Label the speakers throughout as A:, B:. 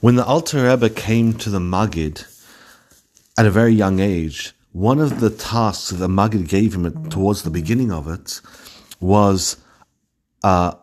A: When the Alter Rebbe came to the Magid at a very young age, one of the tasks that the Magid gave him towards the beginning of it was uh,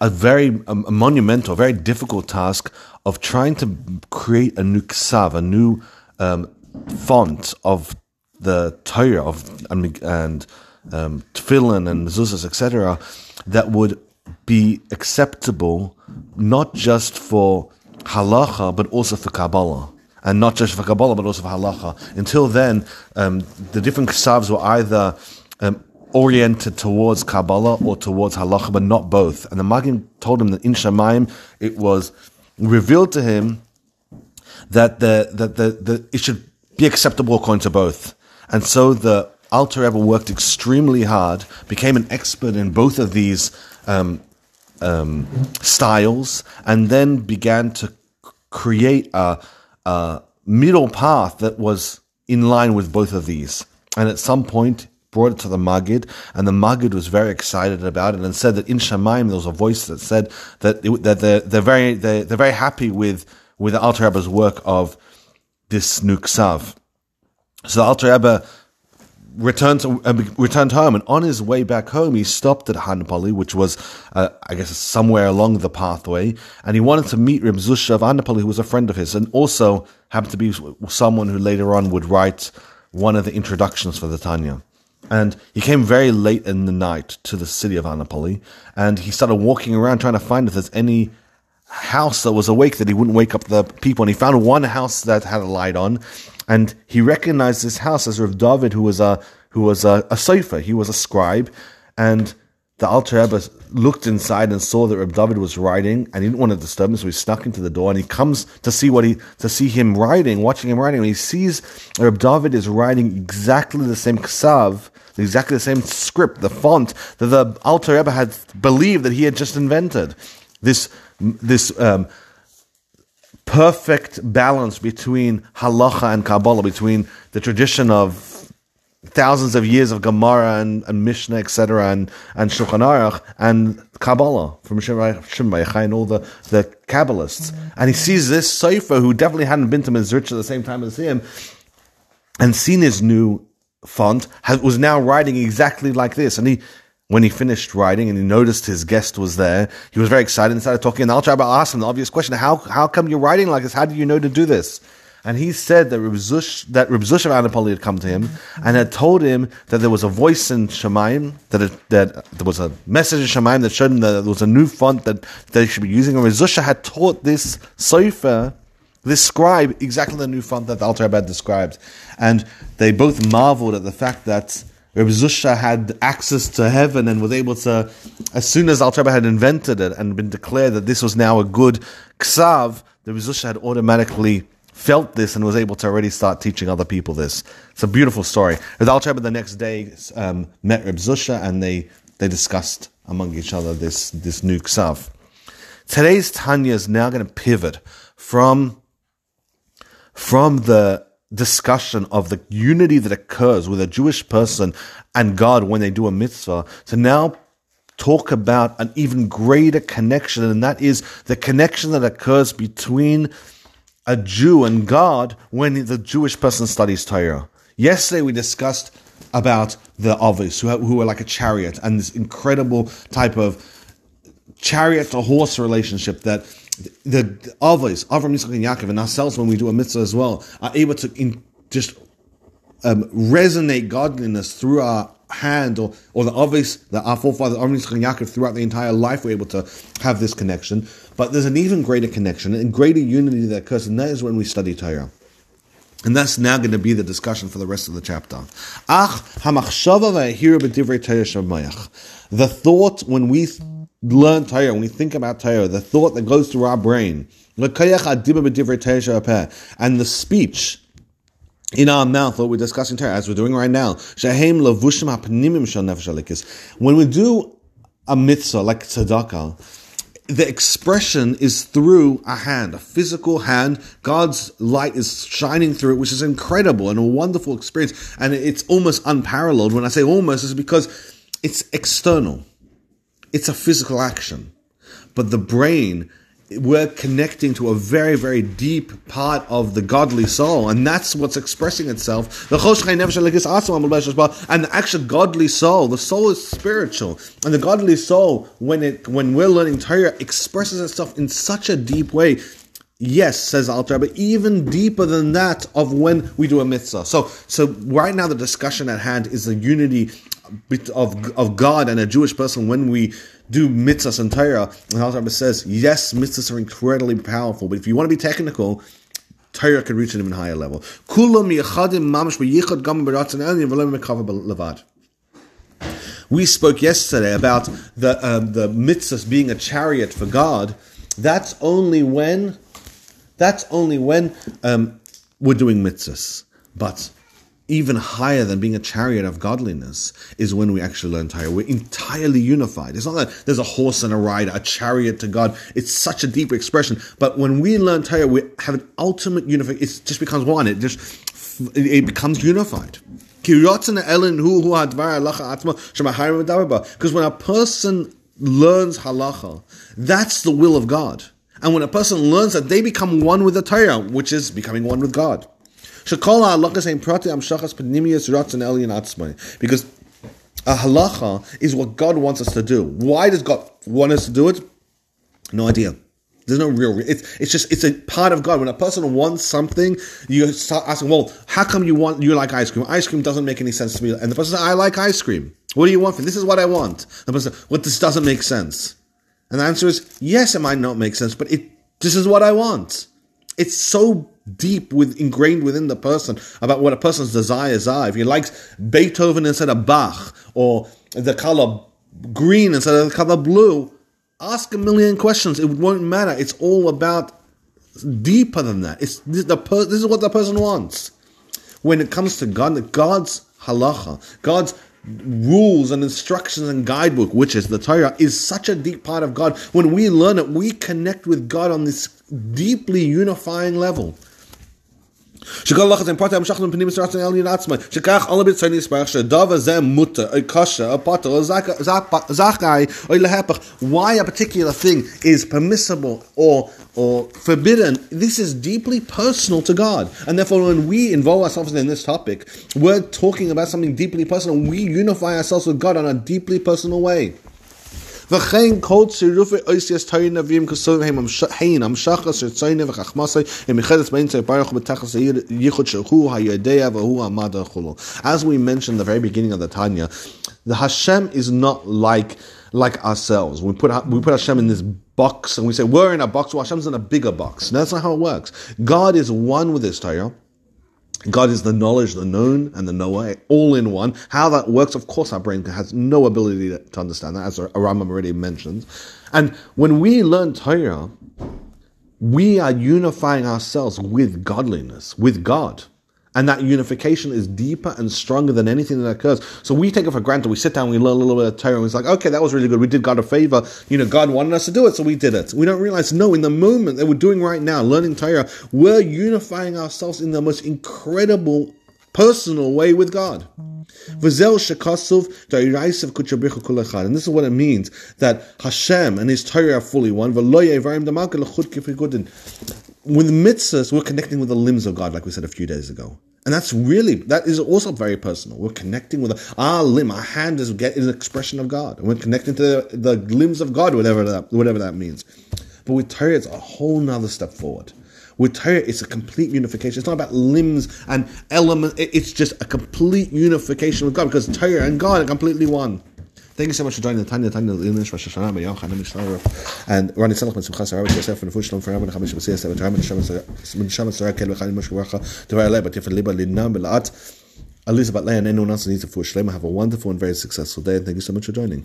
A: a very a monumental, very difficult task of trying to create a new ksav, a new um, font of the Torah of and, and um, tefillin and mezuzahs, etc., that would be acceptable not just for halacha but also for Kabbalah. And not just for Kabbalah, but also for halacha. Until then, um, the different ksavs were either um, oriented towards Kabbalah or towards halacha, but not both. And the Magid told him that in Shemaim it was revealed to him that the that the, the it should be acceptable according to both. And so the Alter Rebbe worked extremely hard, became an expert in both of these um, um, styles, and then began to create a, a middle path that was in line with both of these. And at some point, brought it to the Magid, and the Magid was very excited about it and said that in Shemaim there was a voice that said that, it, that they're, they're, very they're, they're very happy with with the Alter Rebbe's work of this Nuksav. So the Alter Rebbe returned to, uh, returned home, and on his way back home, he stopped at Hanapali, which was, uh, I guess, somewhere along the pathway, and he wanted to meet Reb Zusha of Hanapali, who was a friend of his, and also happened to be someone who later on would write one of the introductions for the Tanya. And he came very late in the night to the city of Anipoli, and he started walking around trying to find if there's any house that was awake that he wouldn't wake up the people. And he found one house that had a light on, and he recognized this house as Rav David, who was a who was a, a. He was a scribe, and the Alter Rebbe looked inside and saw that Reb David was writing, and he didn't want to disturb him, so he snuck into the door. And he comes to see what he to see him writing, watching him writing. And he sees Reb David is writing exactly the same ksav, exactly the same script, the font that the Alter Rebbe had believed that he had just invented. This this um, perfect balance between halacha and Kabbalah, between the tradition of thousands of years of Gemara and, and Mishnah, etc., and, and Shulchan Aruch, and Kabbalah from Shimon and all the, the Kabbalists. And he sees this Sofer, who definitely hadn't been to Mezritch at the same time as him, and seen his new font, was now writing exactly like this. And he when he finished writing and he noticed his guest was there, he was very excited and started talking. And Al Rabbi asked him the obvious question: How how come you're writing like this? How do you know to do this? And he said that Reb that of Anipoli had come to him and had told him that there was a voice in Shemaim, that it, that there was a message in Shemaim that showed him that there was a new font that, he should be using. And Reb Zush had taught this Sofer, this scribe, exactly the new font that the Alter Rebbe described. And they both marveled at the fact that Rabbi Zusha had access to heaven and was able to, as soon as Al had invented it and been declared that this was now a good ksav, the Zusha had automatically felt this and was able to already start teaching other people this. It's a beautiful story. Al the next day um, met Rabbi Zusha and they, they discussed among each other this, this new ksav. Today's Tanya is now going to pivot from, from the discussion of the unity that occurs with a Jewish person and God when they do a mitzvah to now talk about an even greater connection, and that is the connection that occurs between a Jew and God when the Jewish person studies Torah. Yesterday we discussed about the Avos, who, who are like a chariot, and this incredible type of chariot to horse relationship that the Avos, Avram, Yitzchak, and Yaakov, and ourselves when we do a mitzvah as well, are able to in, just um, resonate godliness through our hand or, or the Avos, the our forefather Avram, Yitzchak, and Yaakov throughout the entire life, we're able to have this connection. But there's an even greater connection and greater unity that occurs, and that is when we study Torah. And that's now going to be the discussion for the rest of the chapter. The thought when we learn Torah, when we think about Torah, the thought that goes through our brain, and the speech in our mouth, what we're discussing Torah, as we're doing right now, when we do a mitzvah like tzedakah, the expression is through a hand, a physical hand. God's light is shining through it, which is incredible and a wonderful experience. And it's almost unparalleled. When I say almost, it's because it's external. It's a physical action. But the brain we're connecting to a very, very deep part of the godly soul, and that's what's expressing itself. And the actual godly soul, the soul is spiritual, and the godly soul, when it when we're learning Torah, expresses itself in such a deep way. Yes, says Alter, but even deeper than that of when we do a mitzvah. So, so right now the discussion at hand is the unity of of God and a Jewish person when we do mitzvahs and Torah. And Al says, yes, mitzvahs are incredibly powerful, but if you want to be technical, Torah can reach an even higher level. We spoke yesterday about the uh, the mitzvahs being a chariot for God. That's only when that's only when um, we're doing mitzvahs. But even higher than being a chariot of godliness is when we actually learn Torah. We're entirely unified. It's not that there's a horse and a rider, a chariot to God. It's such a deep expression. But when we learn Torah, we have an ultimate unification. It just becomes one. It just it becomes unified. Because when a person learns halacha, that's the will of God. And when a person learns that, they become one with the Torah, which is becoming one with God. Because a halacha is what God wants us to do. Why does God want us to do it? No idea. There's no real. It's it's just it's a part of God. When a person wants something, you start asking, "Well, how come you want you like ice cream? Ice cream doesn't make any sense to me." And the person says, "I like ice cream. What do you want for? This is what I want." The person, says, "What this doesn't make sense." And the answer is, "Yes, it might not make sense, but it this is what I want." It's so deep with ingrained within the person about what a person's desires are. If he likes Beethoven instead of Bach, or the color green instead of the color blue, ask a million questions. It won't matter. It's all about deeper than that. It's this, the per, this is what the person wants. When it comes to God, God's halacha, God's rules and instructions and guidebook, which is the Torah, is such a deep part of God. When we learn it, we connect with God on this deeply unifying level. שכל הלחץ עם פרטי המשכנו פנים מסורת העליון עצמי, שכך all הביצוע נספח שדבר זה מותר, או קשה, או פוטר, או זכאי, או להפך. Why a particular thing is permissible or or forbidden, this is deeply personal to God. And therefore, when we involve ourselves in this topic, we're talking about something deeply personal. We unify ourselves with God on a deeply personal way. V'chein kol tzirufe ois yes tayin avim kusulim heim hein amshachas shetzayne v'chachmasay emichedes beintzei baruch b'tachas yichud shehu hayadeya v'hu amada chulu. As we mentioned the very beginning of the Tanya, the Hashem is not like like ourselves. We put we put Hashem in this box and we say we're in a box. Well, Hashem's in a bigger box. And that's not how it works. God is one with His Torah. God is the knowledge, the known, and the knower, all in one. How that works, of course, our brain has no ability to understand that, as Rambam already mentioned. And when we learn Torah, we are unifying ourselves with godliness, with God. And that unification is deeper and stronger than anything that occurs. So we take it for granted. We sit down, we learn a little bit of Torah, and it's like, okay, that was really good. We did God a favor. You know, God wanted us to do it, so we did it. We don't realize, no, in the moment that we're doing right now, learning Torah, we're unifying ourselves in the most incredible personal way with God. And this is what it means that Hashem and His Torah are fully one. With mitzvahs, we're connecting with the limbs of God, like we said a few days ago. And that's really, that is also very personal. We're connecting with our limb, our hand is, is an expression of God. And we're connecting to the, the limbs of God, whatever that, whatever that means. But with Torah, it's a whole nother step forward. With Torah, it's a complete unification. It's not about limbs and elements. It's just a complete unification with God because Torah and God are completely one. Thank you so much for joining the Tanya Tanya English Rosh Hashanah B'Yom Chanim Mishlarov and Rani Selach Ben Simchas Rabbi Yosef and Fush Shalom for Rabbi Nechamish B'Siyah Seven Taram Ben Shem Sarah Kel V'Chalim Moshke V'Racha Devar Alei Bat Yifet Liba Linam B'La'at Elizabeth Leah and anyone else needs a Fush Shalom have a wonderful and very successful day and thank you so much for joining.